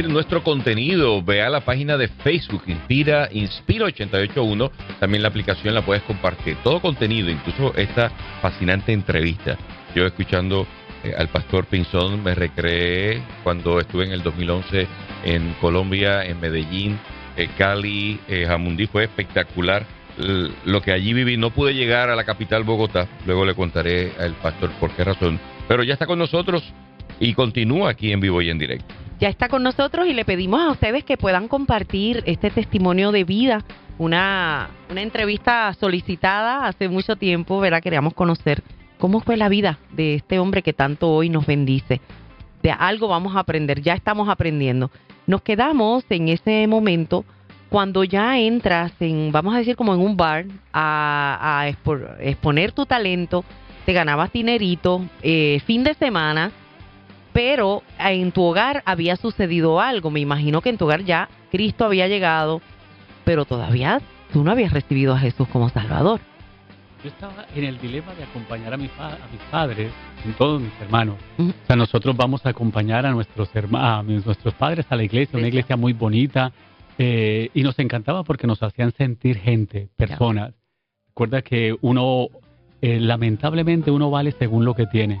nuestro contenido. Ve a la página de Facebook Inspira Inspira 881. También la aplicación la puedes compartir. Todo contenido, incluso esta fascinante entrevista. Yo escuchando eh, al pastor Pinzón me recreé cuando estuve en el 2011 en Colombia, en Medellín, eh, Cali, eh, Jamundí. Fue espectacular lo que allí viví. No pude llegar a la capital Bogotá. Luego le contaré al pastor por qué razón. Pero ya está con nosotros y continúa aquí en vivo y en directo ya está con nosotros y le pedimos a ustedes que puedan compartir este testimonio de vida, una, una entrevista solicitada hace mucho tiempo, ¿verdad? Queríamos conocer cómo fue la vida de este hombre que tanto hoy nos bendice. De algo vamos a aprender, ya estamos aprendiendo. Nos quedamos en ese momento cuando ya entras en, vamos a decir como en un bar, a, exponer tu talento, te ganabas dinerito, eh, fin de semana, pero en tu hogar había sucedido algo. Me imagino que en tu hogar ya Cristo había llegado, pero todavía tú no habías recibido a Jesús como Salvador. Yo estaba en el dilema de acompañar a, mis padres, y todos mis hermanos. O sea, nosotros vamos a acompañar a nuestros, hermanos, nuestros padres a la iglesia, una iglesia muy bonita, eh, y nos encantaba porque nos hacían sentir gente, personas. Recuerda que uno, eh, lamentablemente, uno vale según lo que tiene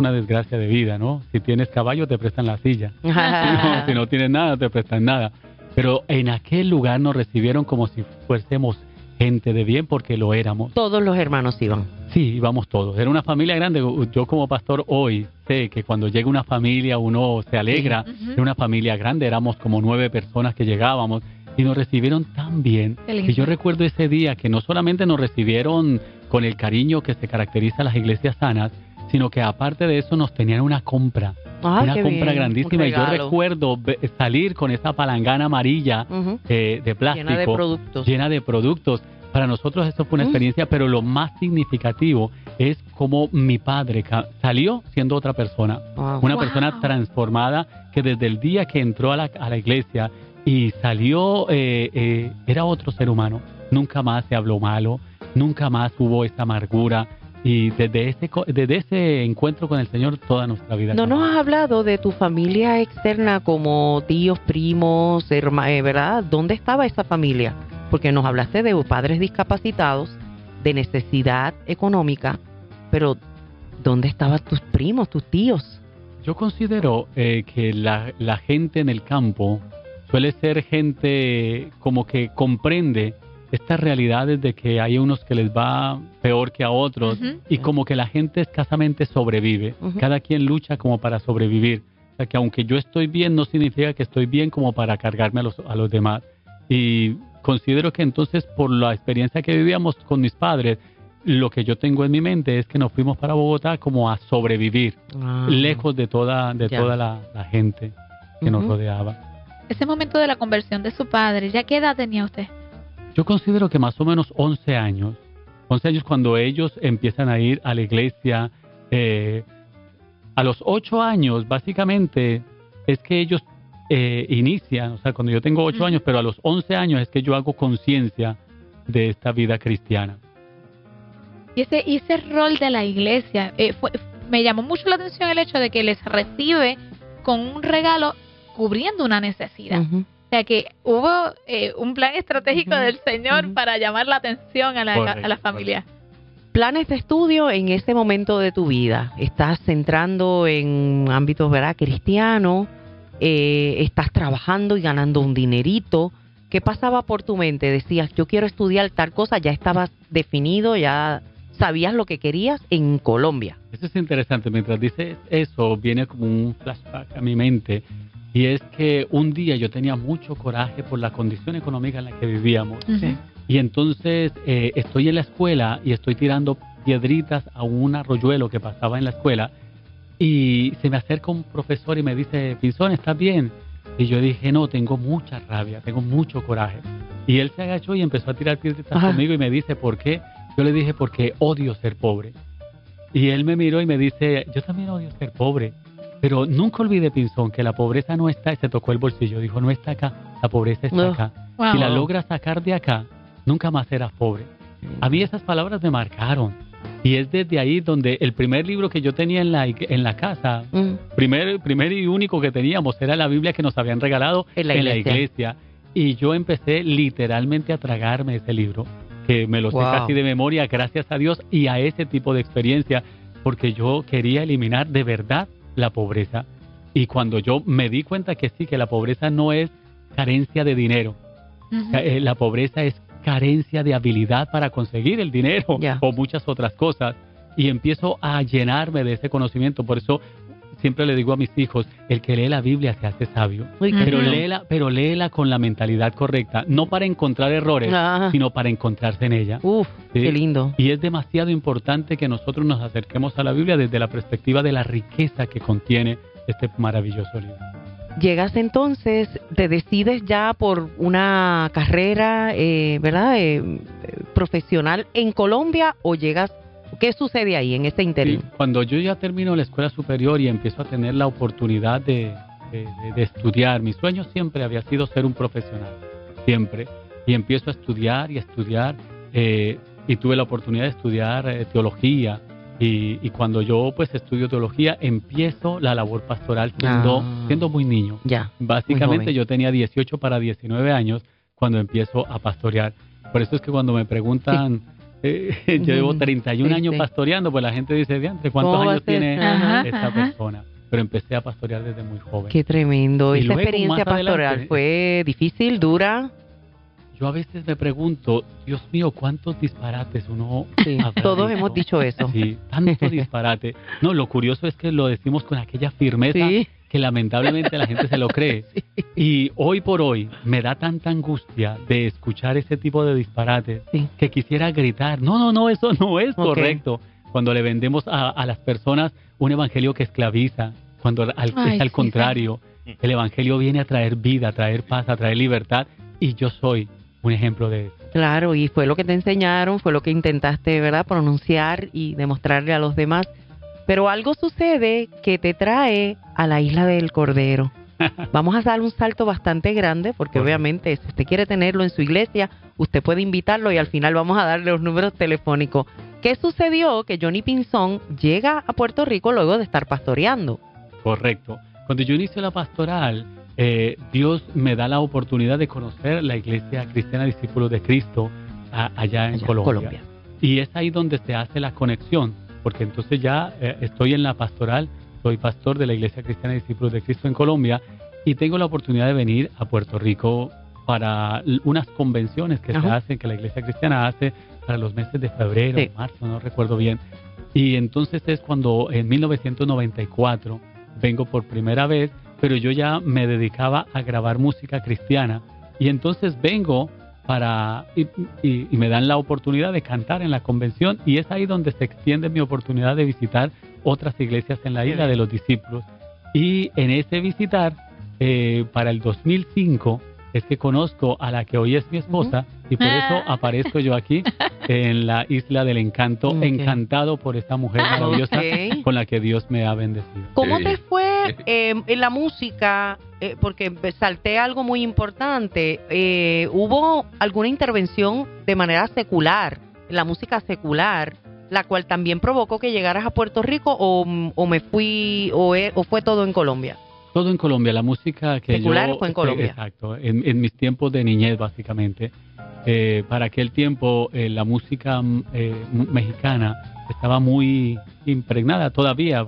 una desgracia de vida, ¿no? Si tienes caballo te prestan la silla. si no tienes nada te prestan nada. Pero en aquel lugar nos recibieron como si fuésemos gente de bien porque lo éramos. Todos los hermanos iban. Sí, íbamos todos. Era una familia grande. Yo como pastor hoy sé que cuando llega una familia uno se alegra. Era una familia grande, éramos como nueve personas que llegábamos y nos recibieron tan bien. Y yo recuerdo ese día que no solamente nos recibieron con el cariño que se caracteriza a las iglesias sanas, sino que aparte de eso nos tenían una compra. Ah, una compra grandísima. Y yo recuerdo salir con esa palangana amarilla eh, de plástico. Llena de productos. Llena de productos. Para nosotros eso fue una experiencia, pero lo más significativo es cómo mi padre salió siendo otra persona. Una persona transformada que desde el día que entró a la, a la iglesia y salió, eh, eh, era otro ser humano. Nunca más se habló malo, nunca más hubo esa amargura, y desde ese, desde ese encuentro con el Señor toda nuestra vida. No nos has hablado de tu familia externa como tíos, primos, hermanos, eh, ¿verdad? ¿Dónde estaba esa familia? Porque nos hablaste de padres discapacitados, de necesidad económica, pero ¿dónde estaban tus primos, tus tíos? Yo considero eh, que la, la gente en el campo suele ser gente como que comprende estas realidades de que hay unos que les va peor que a otros y como que la gente escasamente sobrevive. Cada quien lucha como para sobrevivir. O sea que aunque yo estoy bien, no significa que estoy bien como para cargarme a los, a los demás. Y considero que entonces por la experiencia que vivíamos con mis padres, lo que yo tengo en mi mente es que nos fuimos para Bogotá como a sobrevivir, ah. lejos de toda, de toda la, gente que nos rodeaba. Ese momento de la conversión de su padre, ¿ya qué edad tenía usted? Yo considero que más o menos 11 años, 11 años cuando ellos empiezan a ir a la iglesia, eh, a los 8 años básicamente es que ellos eh, inician, o sea, cuando yo tengo 8 años, pero a los 11 años es que yo hago conciencia de esta vida cristiana. Y ese, ese rol de la iglesia, eh, me llamó mucho la atención el hecho de que les recibe con un regalo cubriendo una necesidad. O sea que hubo eh, un plan estratégico del Señor para llamar la atención a la, a la familia. Planes de estudio en ese momento de tu vida. Estás centrando en ámbitos ¿verdad? cristianos, eh, estás trabajando y ganando un dinerito. ¿Qué pasaba por tu mente? Decías, yo quiero estudiar tal cosa, ya estabas definido, ya sabías lo que querías en Colombia. Eso es interesante. Mientras dices eso, viene como un flashback a mi mente y es que un día yo tenía mucho coraje por la condición económica en la que vivíamos. Y entonces eh, estoy en la escuela y estoy tirando piedritas a un arroyuelo que pasaba en la escuela. Y se me acerca un profesor y me dice, Pinzón, ¿estás bien? Y yo dije, no, tengo mucha rabia, tengo mucho coraje. Y él se agachó y empezó a tirar piedritas conmigo y me dice, ¿por qué? Yo le dije, porque odio ser pobre. Y él me miró y me dice, yo también odio ser pobre. Pero nunca olvide, Pinzón, que la pobreza no está, y se tocó el bolsillo, dijo, no está acá, la pobreza está acá. Si la logras sacar de acá, nunca más serás pobre. A mí esas palabras me marcaron. Y es desde ahí donde el primer libro que yo tenía en la, en la casa, mm. primer, primer y único que teníamos, era la Biblia que nos habían regalado en la iglesia. Y yo empecé literalmente a tragarme ese libro, que me lo sé casi de memoria, gracias a Dios y a ese tipo de experiencia, porque yo quería eliminar de verdad la pobreza. Y cuando yo me di cuenta que sí, que la pobreza no es carencia de dinero, eh, la pobreza es carencia de habilidad para conseguir el dinero o muchas otras cosas. Y empiezo a llenarme de ese conocimiento. Por eso siempre le digo a mis hijos, el que lee la Biblia se hace sabio, pero, léela, pero léela con la mentalidad correcta, no para encontrar errores, sino para encontrarse en ella. Uf, qué lindo. Y es demasiado importante que nosotros nos acerquemos a la Biblia desde la perspectiva de la riqueza que contiene este maravilloso libro. Llegas entonces, te decides ya por una carrera, eh, ¿verdad? Eh, profesional en Colombia o llegas, ¿qué sucede ahí en ese interín? cuando yo ya termino la escuela superior y empiezo a tener la oportunidad de, estudiar, mi sueño siempre había sido ser un profesional, siempre. Y empiezo a estudiar y a estudiar eh, y tuve la oportunidad de estudiar teología, y, cuando yo pues estudio teología, empiezo la labor pastoral siendo, ah. siendo muy niño. Ya. Básicamente yo tenía 18 para 19 años cuando empiezo a pastorear. Por eso es que cuando me preguntan, eh, yo llevo 31 años pastoreando, pues la gente dice, ¿cuántos años tiene esta persona? Pero empecé a pastorear desde muy joven. Qué tremendo. ¿Esa experiencia pastoral fue difícil, dura? Yo a veces me pregunto, Dios mío, cuántos disparates uno. Sí, todos hemos dicho eso. Sí, tanto disparate. No, lo curioso es que lo decimos con aquella firmeza que lamentablemente la gente se lo cree. Y hoy por hoy me da tanta angustia de escuchar ese tipo de disparates que quisiera gritar, no, no, no, eso no es correcto. Cuando le vendemos a, las personas un evangelio que esclaviza, cuando al, es al contrario. El evangelio viene a traer vida, a traer paz, a traer libertad y yo soy un ejemplo de eso. Claro, y fue lo que te enseñaron, fue lo que intentaste, ¿verdad?, pronunciar y demostrarle a los demás. Pero algo sucede que te trae a la isla del Cordero. Vamos a dar un salto bastante grande porque obviamente si usted quiere tenerlo en su iglesia, usted puede invitarlo y al final vamos a darle los números telefónicos. ¿Qué sucedió? Que Johnny Pinzón llega a Puerto Rico luego de estar pastoreando. Correcto. Cuando yo inicio la pastoral, eh, Dios me da la oportunidad de conocer la iglesia cristiana discípulos de Cristo allá en Colombia. Y es ahí donde se hace la conexión, porque entonces ya eh, estoy en la pastoral, soy pastor de la iglesia cristiana discípulos de Cristo en Colombia y tengo la oportunidad de venir a Puerto Rico para unas convenciones que se hacen, que la iglesia cristiana hace para los meses de febrero, marzo, no recuerdo bien. Y entonces es cuando en 1994 vengo por primera vez pero yo ya me dedicaba a grabar música cristiana. Y entonces vengo para y, me dan la oportunidad de cantar en la convención y es ahí donde se extiende mi oportunidad de visitar otras iglesias en la isla de los discípulos. Y en ese visitar eh, para el 2005 es que conozco a la que hoy es mi esposa y por eso ah. aparezco yo aquí en la isla del encanto, encantado por esta mujer maravillosa con la que Dios me ha bendecido. ¿Cómo te fue em, en la música? Eh, porque salté algo muy importante. Eh, ¿Hubo alguna intervención de manera secular, en la música secular? la cual también provocó que llegaras a Puerto Rico o, me fui o, o fue todo en Colombia? Todo en Colombia, la música que Secular fue en Colombia. exacto, en, mis tiempos de niñez básicamente. Eh, para aquel tiempo eh, la música mm, eh, mexicana estaba muy impregnada todavía.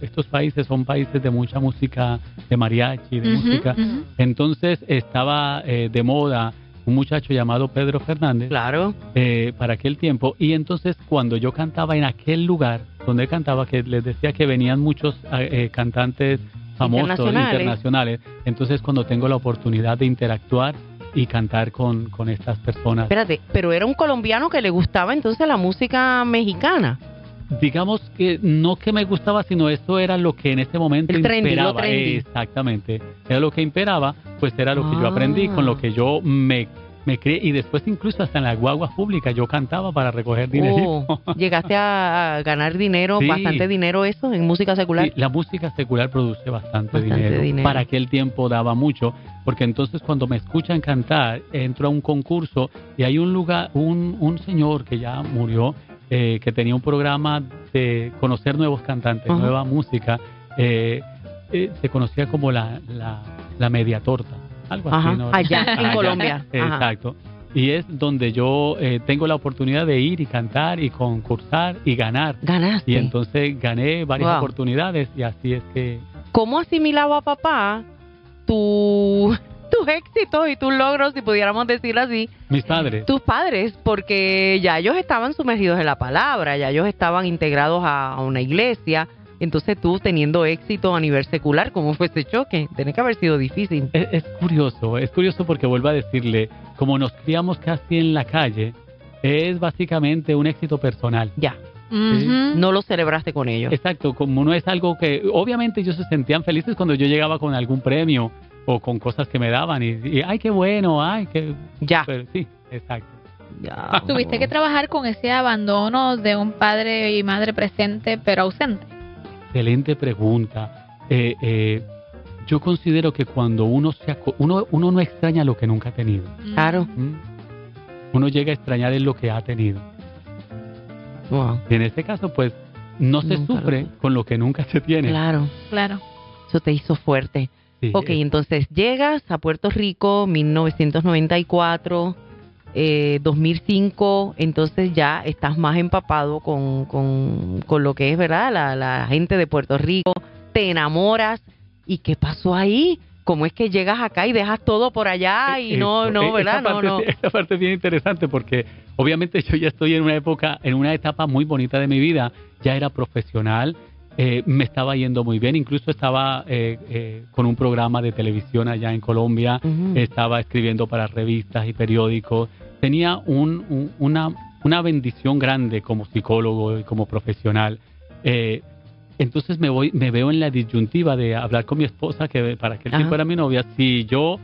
estos países son países de mucha música de mariachi, de música. Entonces estaba de moda un muchacho llamado Pedro Fernández. Claro. para aquel tiempo. Y entonces cuando yo cantaba en aquel lugar donde cantaba, que les decía que venían muchos cantantes famosos internacionales. Entonces, cuando tengo la oportunidad de interactuar y cantar con, con estas personas. Espérate, pero era un colombiano que le gustaba entonces la música mexicana digamos que no que me gustaba, sino esto era lo que en ese momento imperaba. Exactamente. Era lo que imperaba, pues era lo que yo aprendí, con lo que yo me me creé y después incluso hasta en las guaguas públicas yo cantaba para recoger dinero. Oh, llegaste a, ganar dinero, bastante dinero eso en música secular. Sí, la música secular produce bastante, dinero. Para aquel tiempo daba mucho, porque entonces cuando me escuchan cantar, entro a un concurso y hay un lugar, un, un señor que ya murió, eh, que tenía un programa de conocer nuevos cantantes, nueva música. Eh, eh, se conocía como la, la, media torta, algo así. ¿no? Allá, en Colombia. Exacto. Y es donde yo tengo la oportunidad de ir y cantar y concursar y ganar. Ganaste. Y entonces gané varias oportunidades y así es que... ¿Cómo asimilaba papá tu tus éxitos y tus logros, si pudiéramos decir así. Mis padres. Tus padres, porque ya ellos estaban sumergidos en la palabra, ya ellos estaban integrados a, una iglesia. Entonces tú teniendo éxito a nivel secular, ¿cómo fue ese choque? Tiene que haber sido difícil. Es, curioso, es curioso porque vuelvo a decirle, como nos criamos casi en la calle, es básicamente un éxito personal. Ya. No lo celebraste con ellos. Exacto, como no es algo que, obviamente ellos se sentían felices cuando yo llegaba con algún premio o con cosas que me daban y, ay, qué bueno, ay, qué... Ya. sí, exacto. Ya. Tuviste que trabajar con ese abandono de un padre y madre presente pero ausente. Excelente pregunta. Eh, eh, yo considero que cuando uno se uno uno no extraña lo que nunca ha tenido. Mm. Claro. ¿Mm? Uno llega a extrañar lo que ha tenido. Wow. en este caso, pues, no se sufre con lo que nunca se tiene. Claro. Claro. Eso te hizo fuerte ok, entonces llegas a Puerto Rico 1994, eh, 2005, entonces ya estás más empapado con, con, lo que es, ¿verdad? La, la, gente de Puerto Rico, te enamoras. ¿Y qué pasó ahí? ¿Cómo es que llegas acá y dejas todo por allá y no, no, e, ¿verdad? no, no. Esta parte es bien interesante porque obviamente yo ya estoy en una época, en una etapa muy bonita de mi vida, ya era profesional, eh, me estaba yendo muy bien, incluso estaba eh, eh, con un programa de televisión allá en Colombia, estaba escribiendo para revistas y periódicos, tenía un, una, una, bendición grande como psicólogo y como profesional. entonces me voy, me veo en la disyuntiva de hablar con mi esposa, que para que el tiempo era mi novia, si yo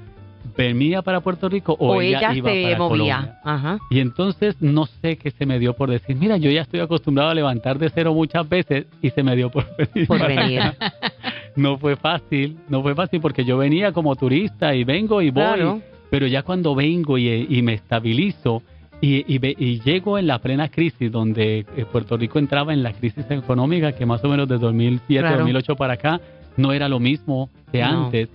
venía para Puerto Rico o, ella, iba se para movía. Colombia. Y entonces no sé qué se me dio por decir, mira, yo ya estoy acostumbrado a levantar de cero muchas veces y se me dio por venir. no fue fácil, no fue fácil porque yo venía como turista y vengo y voy, pero ya cuando vengo y, me estabilizo y, y, llego en la plena crisis donde eh, Puerto Rico entraba en la crisis económica que más o menos de 2007, 2008 para acá no era lo mismo que antes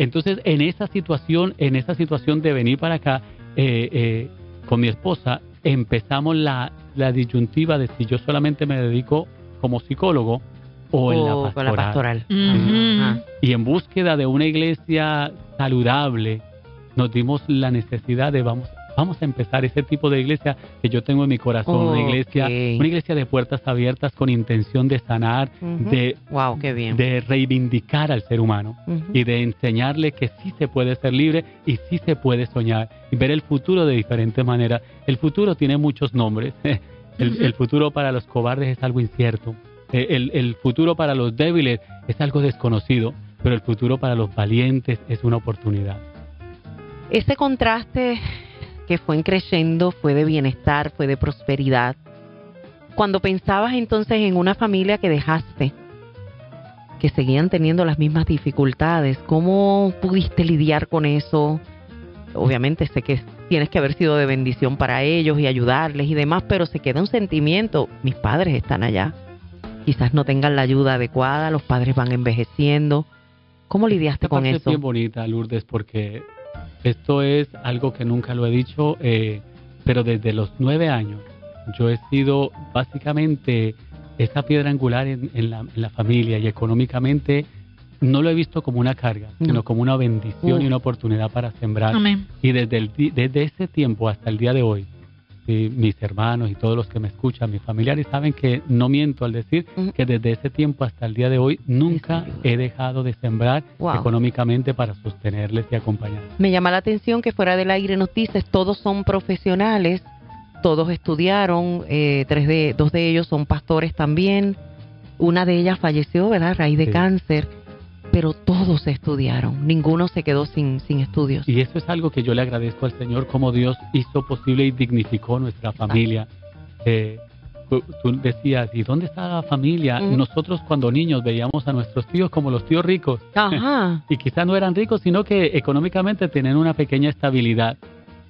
entonces, en esa situación, en esa situación de venir para acá eh, eh, con mi esposa, empezamos la, la disyuntiva de si yo solamente me dedico como psicólogo o, en la pastoral. Y en búsqueda de una iglesia saludable, nos dimos la necesidad de vamos vamos a empezar ese tipo de iglesia que yo tengo en mi corazón, una iglesia, una iglesia de puertas abiertas con intención de sanar, de, wow, qué bien. de reivindicar al ser humano y de enseñarle que sí se puede ser libre y sí se puede soñar y ver el futuro de diferentes maneras. El futuro tiene muchos nombres. el, futuro para los cobardes es algo incierto. Eh, el, el futuro para los débiles es algo desconocido, pero el futuro para los valientes es una oportunidad. Ese contraste que fue creciendo, fue de bienestar, fue de prosperidad. Cuando pensabas entonces en una familia que dejaste, que seguían teniendo las mismas dificultades, ¿cómo pudiste lidiar con eso? Obviamente sé que tienes que haber sido de bendición para ellos y ayudarles y demás, pero se queda un sentimiento, mis padres están allá, quizás no tengan la ayuda adecuada, los padres van envejeciendo. ¿Cómo lidiaste con eso? Es bien bonita, Lourdes, porque esto es algo que nunca lo he dicho, eh, pero desde los nueve años yo he sido básicamente esa piedra angular en, la, familia y económicamente no lo he visto como una carga, sino como una bendición y una oportunidad para sembrar. Y desde, el, desde ese tiempo hasta el día de hoy, mis hermanos y todos los que me escuchan, mis familiares saben que no miento al decir que desde ese tiempo hasta el día de hoy nunca he dejado de sembrar económicamente para sostenerles y acompañarles. Me llama la atención que fuera del aire nos dices, todos son profesionales, todos estudiaron, eh, tres de, dos de ellos son pastores también, una de ellas falleció, ¿verdad? A raíz de cáncer pero todos estudiaron, ninguno se quedó sin, sin estudios. Y eso es algo que yo le agradezco al Señor, como Dios hizo posible y dignificó nuestra familia. Eh, tú decías, ¿y dónde está la familia? Nosotros cuando niños veíamos a nuestros tíos como los tíos ricos. Ajá. y quizás no eran ricos, sino que económicamente tenían una pequeña estabilidad.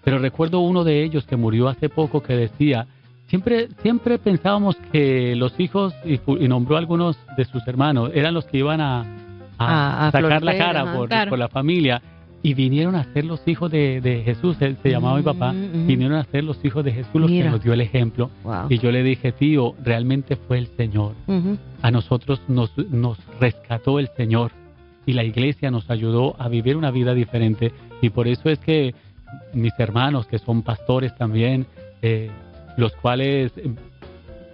Pero recuerdo uno de ellos que murió hace poco que decía, siempre, siempre pensábamos que los hijos, y, nombró a algunos de sus hermanos, eran los que iban a, sacar la cara por, por, la familia. Y vinieron a ser los hijos de, Jesús, se, llamaba mi papá, mm, vinieron a ser los hijos de Jesús los que nos dio el ejemplo. Y yo le dije, tío, realmente fue el Señor. A nosotros nos, nos rescató el Señor y la iglesia nos ayudó a vivir una vida diferente. Y por eso es que mis hermanos, que son pastores también, eh, los cuales eh,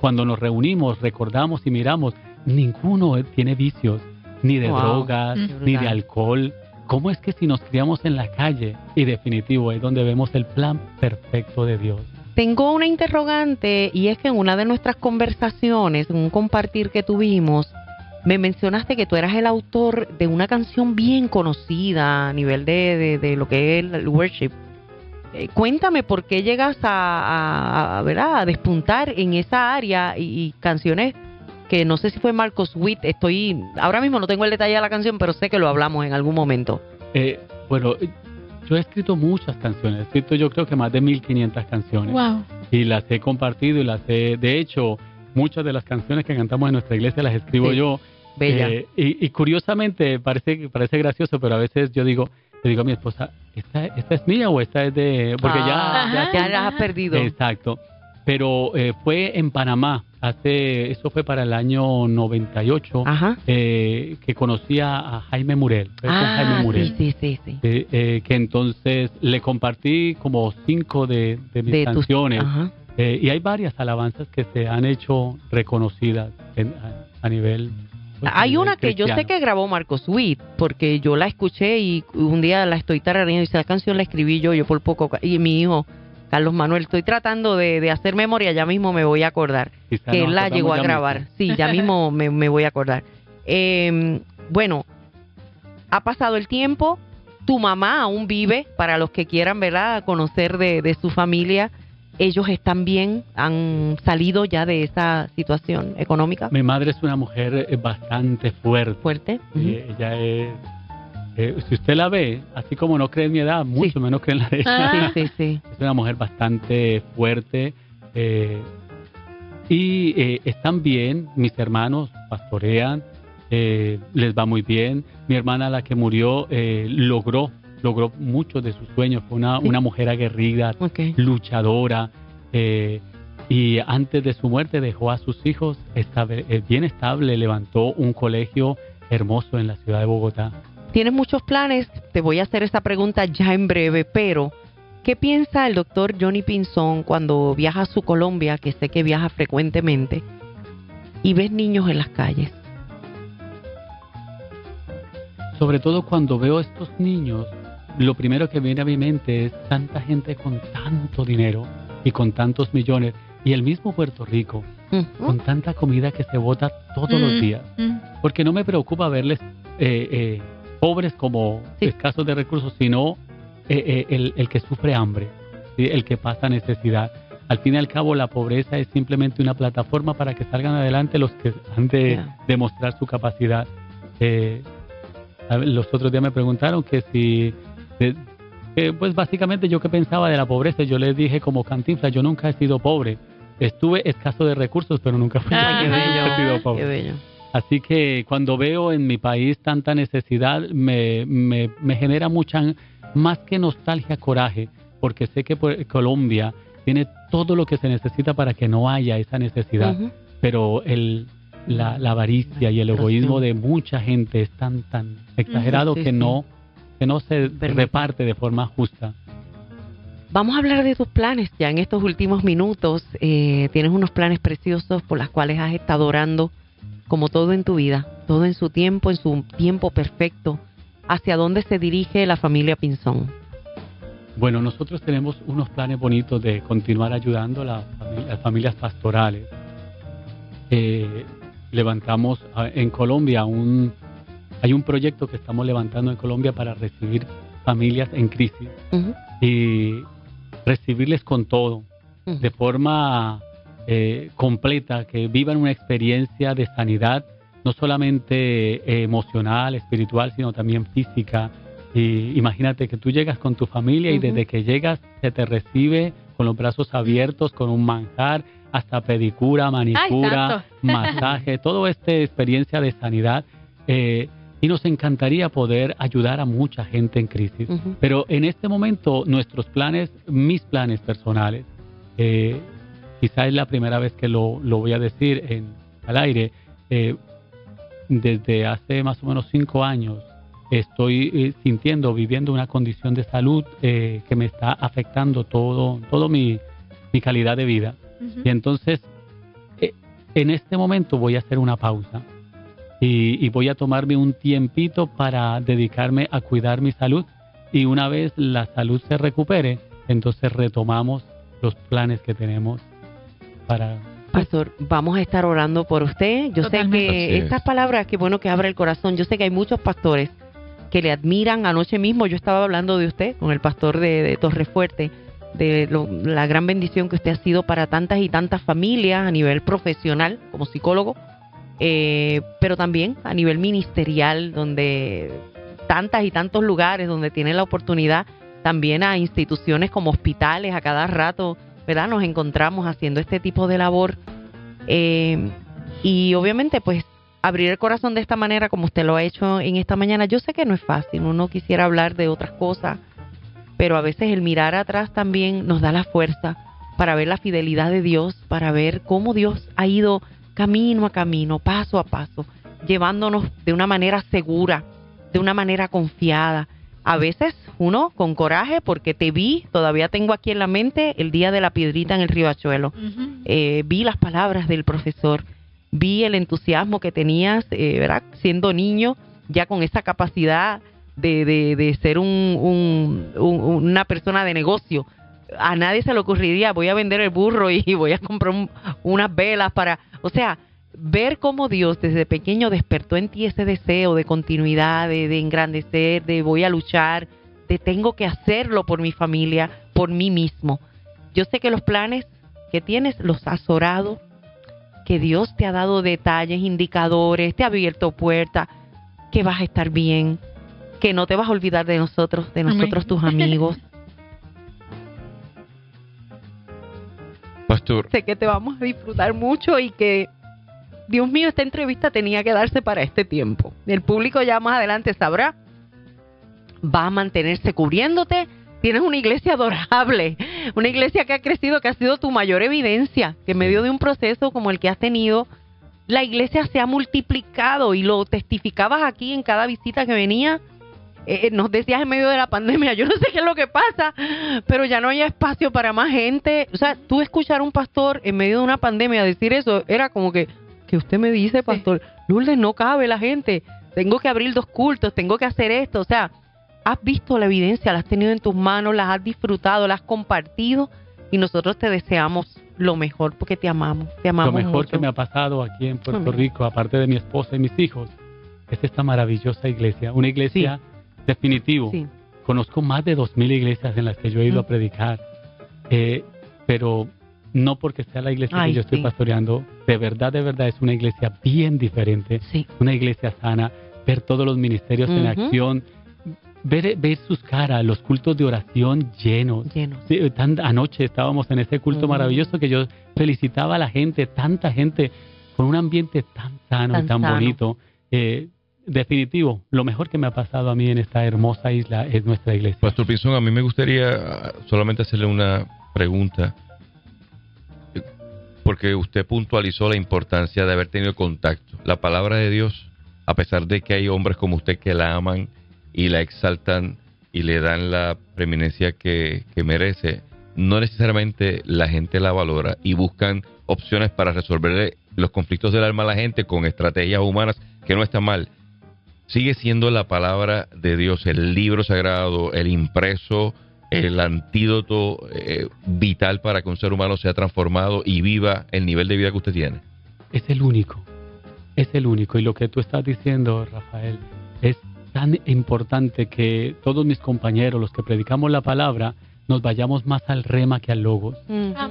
cuando nos reunimos recordamos y miramos, ninguno tiene vicios, ni de drogas, ni de alcohol. ¿Cómo es que si nos criamos en la calle, y definitivo es donde vemos el plan perfecto de Dios? Tengo una interrogante y es que en una de nuestras conversaciones, en un compartir que tuvimos, me mencionaste que tú eras el autor de una canción bien conocida a nivel de, de lo que es el worship, eh, cuéntame por qué llegas a, a, a despuntar en esa área y, canciones que no sé si fue Marcos Witt, estoy, ahora mismo no tengo el detalle de la canción, pero sé que lo hablamos en algún momento. Eh, bueno, yo he escrito muchas canciones, he escrito yo creo que más de 1500 canciones. Wow. Y las he compartido y las he, de hecho, muchas de las canciones que cantamos en nuestra iglesia las escribo yo. Bella. Eh, y, y, curiosamente, parece, parece gracioso, pero a veces yo digo, le digo a mi esposa, ¿esta, esta es mía o esta es de...? Porque ya, ah, ya, la has perdido. Exacto. Pero eh, fue en Panamá, hace, eso fue para el año 98, eh, que conocí a Jaime Murel. Ah, Jaime Murel. Sí, sí, sí. Eh, que entonces le compartí como cinco de, mis canciones. y hay varias alabanzas que se han hecho reconocidas a nivel pues, Hay una que yo sé que grabó Marcos Witt, porque yo la escuché y un día la estoy tarareando y esa canción la escribí yo, yo por poco, y mi hijo, Carlos Manuel, estoy tratando de, hacer memoria, ya mismo me voy a acordar, que él la llegó a grabar. Sí, ya mismo me, voy a acordar. Em, bueno, ha pasado el tiempo, tu mamá aún vive, para los que quieran, ¿verdad?, conocer de, de su familia ellos están bien, han salido ya de esa situación económica. Mi madre es una mujer eh, bastante fuerte. Fuerte. Ella es, eh, si usted la ve, así como no cree en mi edad, mucho menos cree en la de ella. Ah. Sí, sí, Es una mujer bastante fuerte. Eh, y están bien, mis hermanos pastorean, les va muy bien. Mi hermana, la que murió, logró logró muchos de sus sueños. Fue una, una mujer aguerrida, luchadora. Eh, y antes de su muerte dejó a sus hijos estable, eh, bien estable, levantó un colegio hermoso en la ciudad de Bogotá. Tienes muchos planes, te voy a hacer esa pregunta ya en breve, pero ¿qué piensa el doctor Johnny Pinzón cuando viaja a su Colombia, que sé que viaja frecuentemente, y ves niños en las calles? Sobre todo cuando veo a estos niños lo primero que viene a mi mente es tanta gente con tanto dinero y con tantos millones y el mismo Puerto Rico con tanta comida que se bota todos los días. Porque no me preocupa verles eh, eh, pobres como escasos de recursos, sino eh, el, que sufre hambre, el que pasa necesidad. Al fin y al cabo, la pobreza es simplemente una plataforma para que salgan adelante los que han de demostrar su capacidad. los otros días me preguntaron que si pues básicamente yo que pensaba de la pobreza, yo les dije como cantinfla, yo nunca he sido pobre. Estuve escaso de recursos, pero nunca fui he sido pobre. Así que cuando veo en mi país tanta necesidad, me, me, me genera mucha, más que nostalgia, coraje, porque sé que Colombia tiene todo lo que se necesita para que no haya esa necesidad. Pero el, la, avaricia y el egoísmo de mucha gente es tan, tan exagerado que no que no se reparte de forma justa. Vamos a hablar de tus planes ya en estos últimos minutos. Eh, tienes unos planes preciosos por los cuales has estado orando, como todo en tu vida, todo en su tiempo, en su tiempo perfecto. ¿Hacia dónde se dirige la familia Pinzón? Bueno, nosotros tenemos unos planes bonitos de continuar ayudando a, las familias pastorales. Eh, levantamos en Colombia un, hay un proyecto que estamos levantando en Colombia para recibir familias en crisis y recibirles con todo, de forma eh, completa, que vivan una experiencia de sanidad, no solamente eh, emocional, espiritual, sino también física. Y imagínate que tú llegas con tu familia y desde que llegas se te recibe con los brazos abiertos, con un manjar, hasta pedicura, manicura, masaje, toda esta experiencia de sanidad. Eh, y nos encantaría poder ayudar a mucha gente en crisis. Pero en este momento nuestros planes, mis planes personales, eh, quizá es la primera vez que lo, lo voy a decir en, al aire, eh, desde hace más o menos cinco años estoy eh, sintiendo, viviendo una condición de salud eh, que me está afectando todo, todo mi, mi calidad de vida. Y entonces, en este momento voy a hacer una pausa y, voy a tomarme un tiempito para dedicarme a cuidar mi salud. Y una vez la salud se recupere, entonces retomamos los planes que tenemos para... Pastor, vamos a estar orando por usted. Yo sé que estas palabras, que bueno que abre el corazón. Yo sé que hay muchos pastores que le admiran. Anoche mismo yo estaba hablando de usted con el pastor de, de Torrefuerte, de la gran bendición que usted ha sido para tantas y tantas familias a nivel profesional como psicólogo eh, pero también a nivel ministerial, donde tantas y tantos lugares donde tiene la oportunidad, también a instituciones como hospitales, a cada rato, ¿verdad? Nos encontramos haciendo este tipo de labor. Eh, y obviamente, pues, abrir el corazón de esta manera, como usted lo ha hecho en esta mañana, yo sé que no es fácil, uno quisiera hablar de otras cosas, pero a veces el mirar atrás también nos da la fuerza para ver la fidelidad de Dios, para ver cómo Dios ha ido camino a camino, paso a paso, llevándonos de una manera segura, de una manera confiada. A veces uno con coraje porque te vi, todavía tengo aquí en la mente el día de la piedrita en el riachuelo. Eh, vi las palabras del profesor, vi el entusiasmo que tenías, eh, ¿verdad? Siendo niño, ya con esa capacidad de, de, ser un, una persona de negocio, a nadie se le ocurriría, voy a vender el burro y voy a comprar unas velas para, o sea, ver cómo Dios desde pequeño despertó en ti ese deseo de continuidad, de, engrandecer, de voy a luchar, de tengo que hacerlo por mi familia, por mí mismo. Yo sé que los planes que tienes los has orado, que Dios te ha dado detalles, indicadores, te ha abierto puertas, que vas a estar bien, que no te vas a olvidar de nosotros, de nosotros tus amigos. Pastor. Sé que te vamos a disfrutar mucho y que, Dios mío, esta entrevista tenía que darse para este tiempo. El público ya más adelante sabrá. Va a mantenerse cubriéndote. Tienes una iglesia adorable, una iglesia que ha crecido, que ha sido tu mayor evidencia, que en medio de un proceso como el que has tenido, la iglesia se ha multiplicado y lo testificabas aquí en cada visita que venía eh, nos decías en medio de la pandemia, yo no sé qué es lo que pasa, pero ya no hay espacio para más gente. O sea, tú escuchar a un pastor en medio de una pandemia decir eso, era como que, que usted me dice, pastor, Lourdes, no cabe la gente, tengo que abrir dos cultos, tengo que hacer esto. O sea, has visto la evidencia, la has tenido en tus manos, las has disfrutado, las has compartido y nosotros te deseamos lo mejor porque te amamos, te amamos. Lo mejor que me ha pasado aquí en Puerto Rico, aparte de mi esposa y mis hijos, es esta maravillosa iglesia, una iglesia Definitivo. Conozco más de dos mil iglesias en las que yo he ido a predicar, eh, pero no porque sea la iglesia que yo estoy pastoreando, de verdad, de verdad es una iglesia bien diferente, una iglesia sana, ver todos los ministerios en acción, ver, ver sus caras, los cultos de oración llenos. llenos. anoche estábamos en ese culto maravilloso que yo felicitaba a la gente, tanta gente, con un ambiente tan sano y tan bonito. Eh, definitivo, lo mejor que me ha pasado a mí en esta hermosa isla es nuestra iglesia. Pastor Pinzón, a mí me gustaría solamente hacerle una pregunta, porque usted puntualizó la importancia de haber tenido contacto. La palabra de Dios, a pesar de que hay hombres como usted que la aman y la exaltan y le dan la preeminencia que, merece, no necesariamente la gente la valora y buscan opciones para resolver los conflictos del alma a la gente con estrategias humanas que no está mal sigue siendo la palabra de Dios, el libro sagrado, el impreso, el antídoto eh, vital para que un ser humano sea transformado y viva el nivel de vida que usted tiene? Es el único, es el único. Y lo que tú estás diciendo, Rafael, es tan importante que todos mis compañeros, los que predicamos la palabra, nos vayamos más al rema que al logos.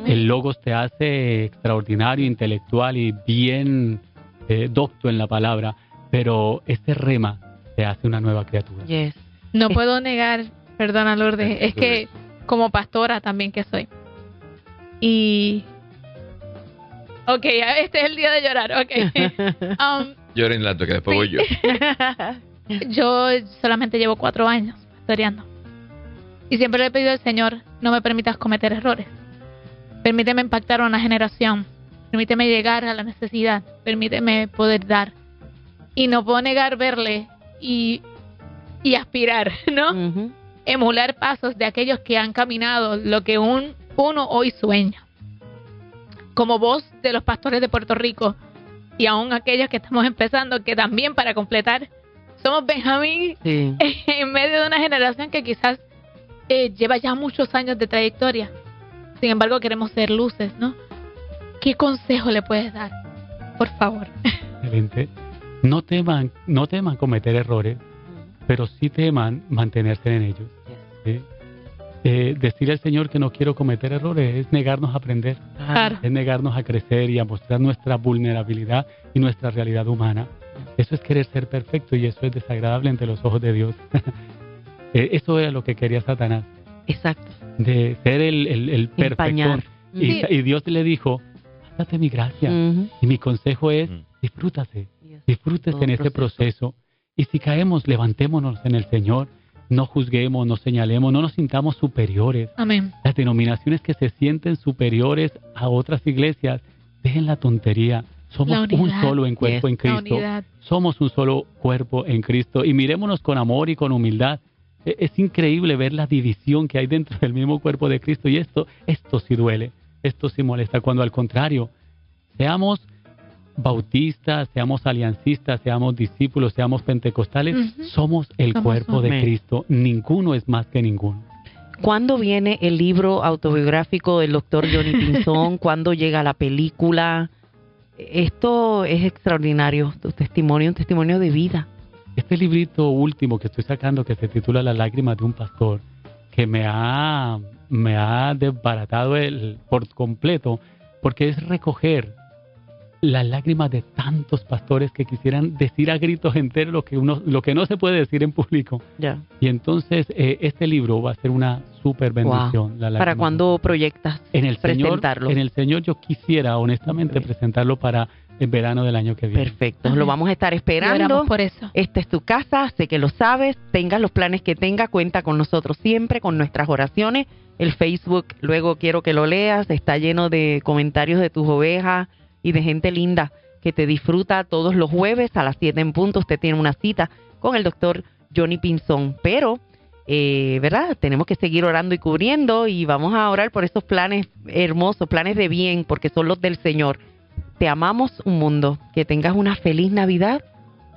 El logos te hace extraordinario, intelectual y bien eh, docto en la palabra pero este rema te hace una nueva criatura. No puedo negar, perdona Lourdes, es que como pastora también que soy, Y... Ok, este es el día de llorar, ok. Um, Lloren que después voy yo. yo solamente llevo cuatro años pastoreando. Y siempre le he pedido al Señor, no me permitas cometer errores. Permíteme impactar a una generación. Permíteme llegar a la necesidad. Permíteme poder dar. Y no puedo negar verle y, y aspirar, ¿no? Emular pasos de aquellos que han caminado lo que un, uno hoy sueña. Como voz de los pastores de Puerto Rico y aún aquellos que estamos empezando, que también para completar, somos Benjamín en medio de una generación que quizás eh, lleva ya muchos años de trayectoria. Sin embargo, queremos ser luces, ¿no? ¿Qué consejo le puedes dar? Por favor. Excelente. No teman, no teman cometer errores, pero sí teman mantenerse en ellos. Eh, decir al Señor que no quiero cometer errores es negarnos a aprender, es negarnos a crecer y a mostrar nuestra vulnerabilidad y nuestra realidad humana. Eso es querer ser perfecto y eso es desagradable ante los ojos de Dios. Eh, eso era lo que quería Satanás. Exacto. De ser el, el, perfecto. Y, Dios le dijo, date mi gracia. Y mi consejo es, disfrútate, disfrútese en ese proceso. Y si caemos, levantémonos en el Señor. No juzguemos, no señalemos, no nos sintamos superiores. Amén. Las denominaciones que se sienten superiores a otras iglesias, dejen la tontería. Somos un solo en cuerpo en Cristo. Somos un solo cuerpo en Cristo. Y mirémonos con amor y con humildad. E, es increíble ver la división que hay dentro del mismo cuerpo de Cristo y esto, esto sí duele, esto sí molesta, cuando al contrario, seamos bautistas, seamos aliancistas, seamos discípulos, seamos pentecostales, somos el cuerpo de Cristo, ninguno es más que ninguno. ¿Cuándo viene el libro autobiográfico del doctor Johnny Pinzón? ¿Cuándo llega la película? Esto es extraordinario, tu testimonio, un testimonio de vida. Este librito último que estoy sacando, que se titula Las lágrimas de un pastor, que me ha, me ha desbaratado el, por completo, porque es recoger las lágrimas de tantos pastores que quisieran decir a gritos enteros lo que uno lo que no se puede decir en público. Ya. Y entonces eh, este libro va a ser una súper bendición. ¿Para cuándo proyectas en el presentarlo? en el Señor yo quisiera honestamente presentarlo para el verano del año que viene. Perfecto, lo vamos a estar esperando. por eso. Esta es tu casa, sé que lo sabes, tengas los planes que tenga, cuenta con nosotros siempre, con nuestras oraciones. El Facebook, luego quiero que lo leas, está lleno de comentarios de tus ovejas y de gente linda que te disfruta todos los jueves a las 7 en punto. Usted tiene una cita con el doctor Johnny Pinzón, pero... Eh, ¿verdad? Tenemos que seguir orando y cubriendo y vamos a orar por esos planes hermosos, planes de bien, porque son los del Señor te amamos un mundo. Que tengas una feliz Navidad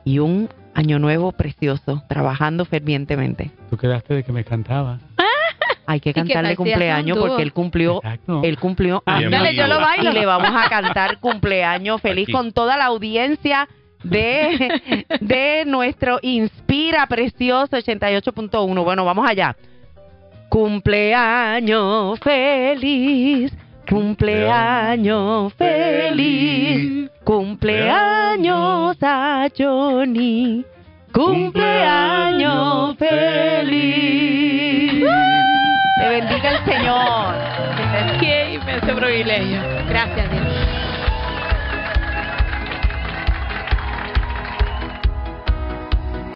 y un año nuevo precioso, trabajando fervientemente. Tú quedaste de que me cantaba. Hay que cantarle cumpleaños porque él cumplió, él cumplió Ándale, yo lo bailo. y le vamos a cantar cumpleaños feliz con toda la audiencia de, de nuestro Inspira Precioso 88.1. Bueno, vamos allá. Cumpleaños feliz. Cumpleaños feliz, cumpleaños a Johnny, cumpleaños feliz. Te bendiga el Señor. Gracias, Dios.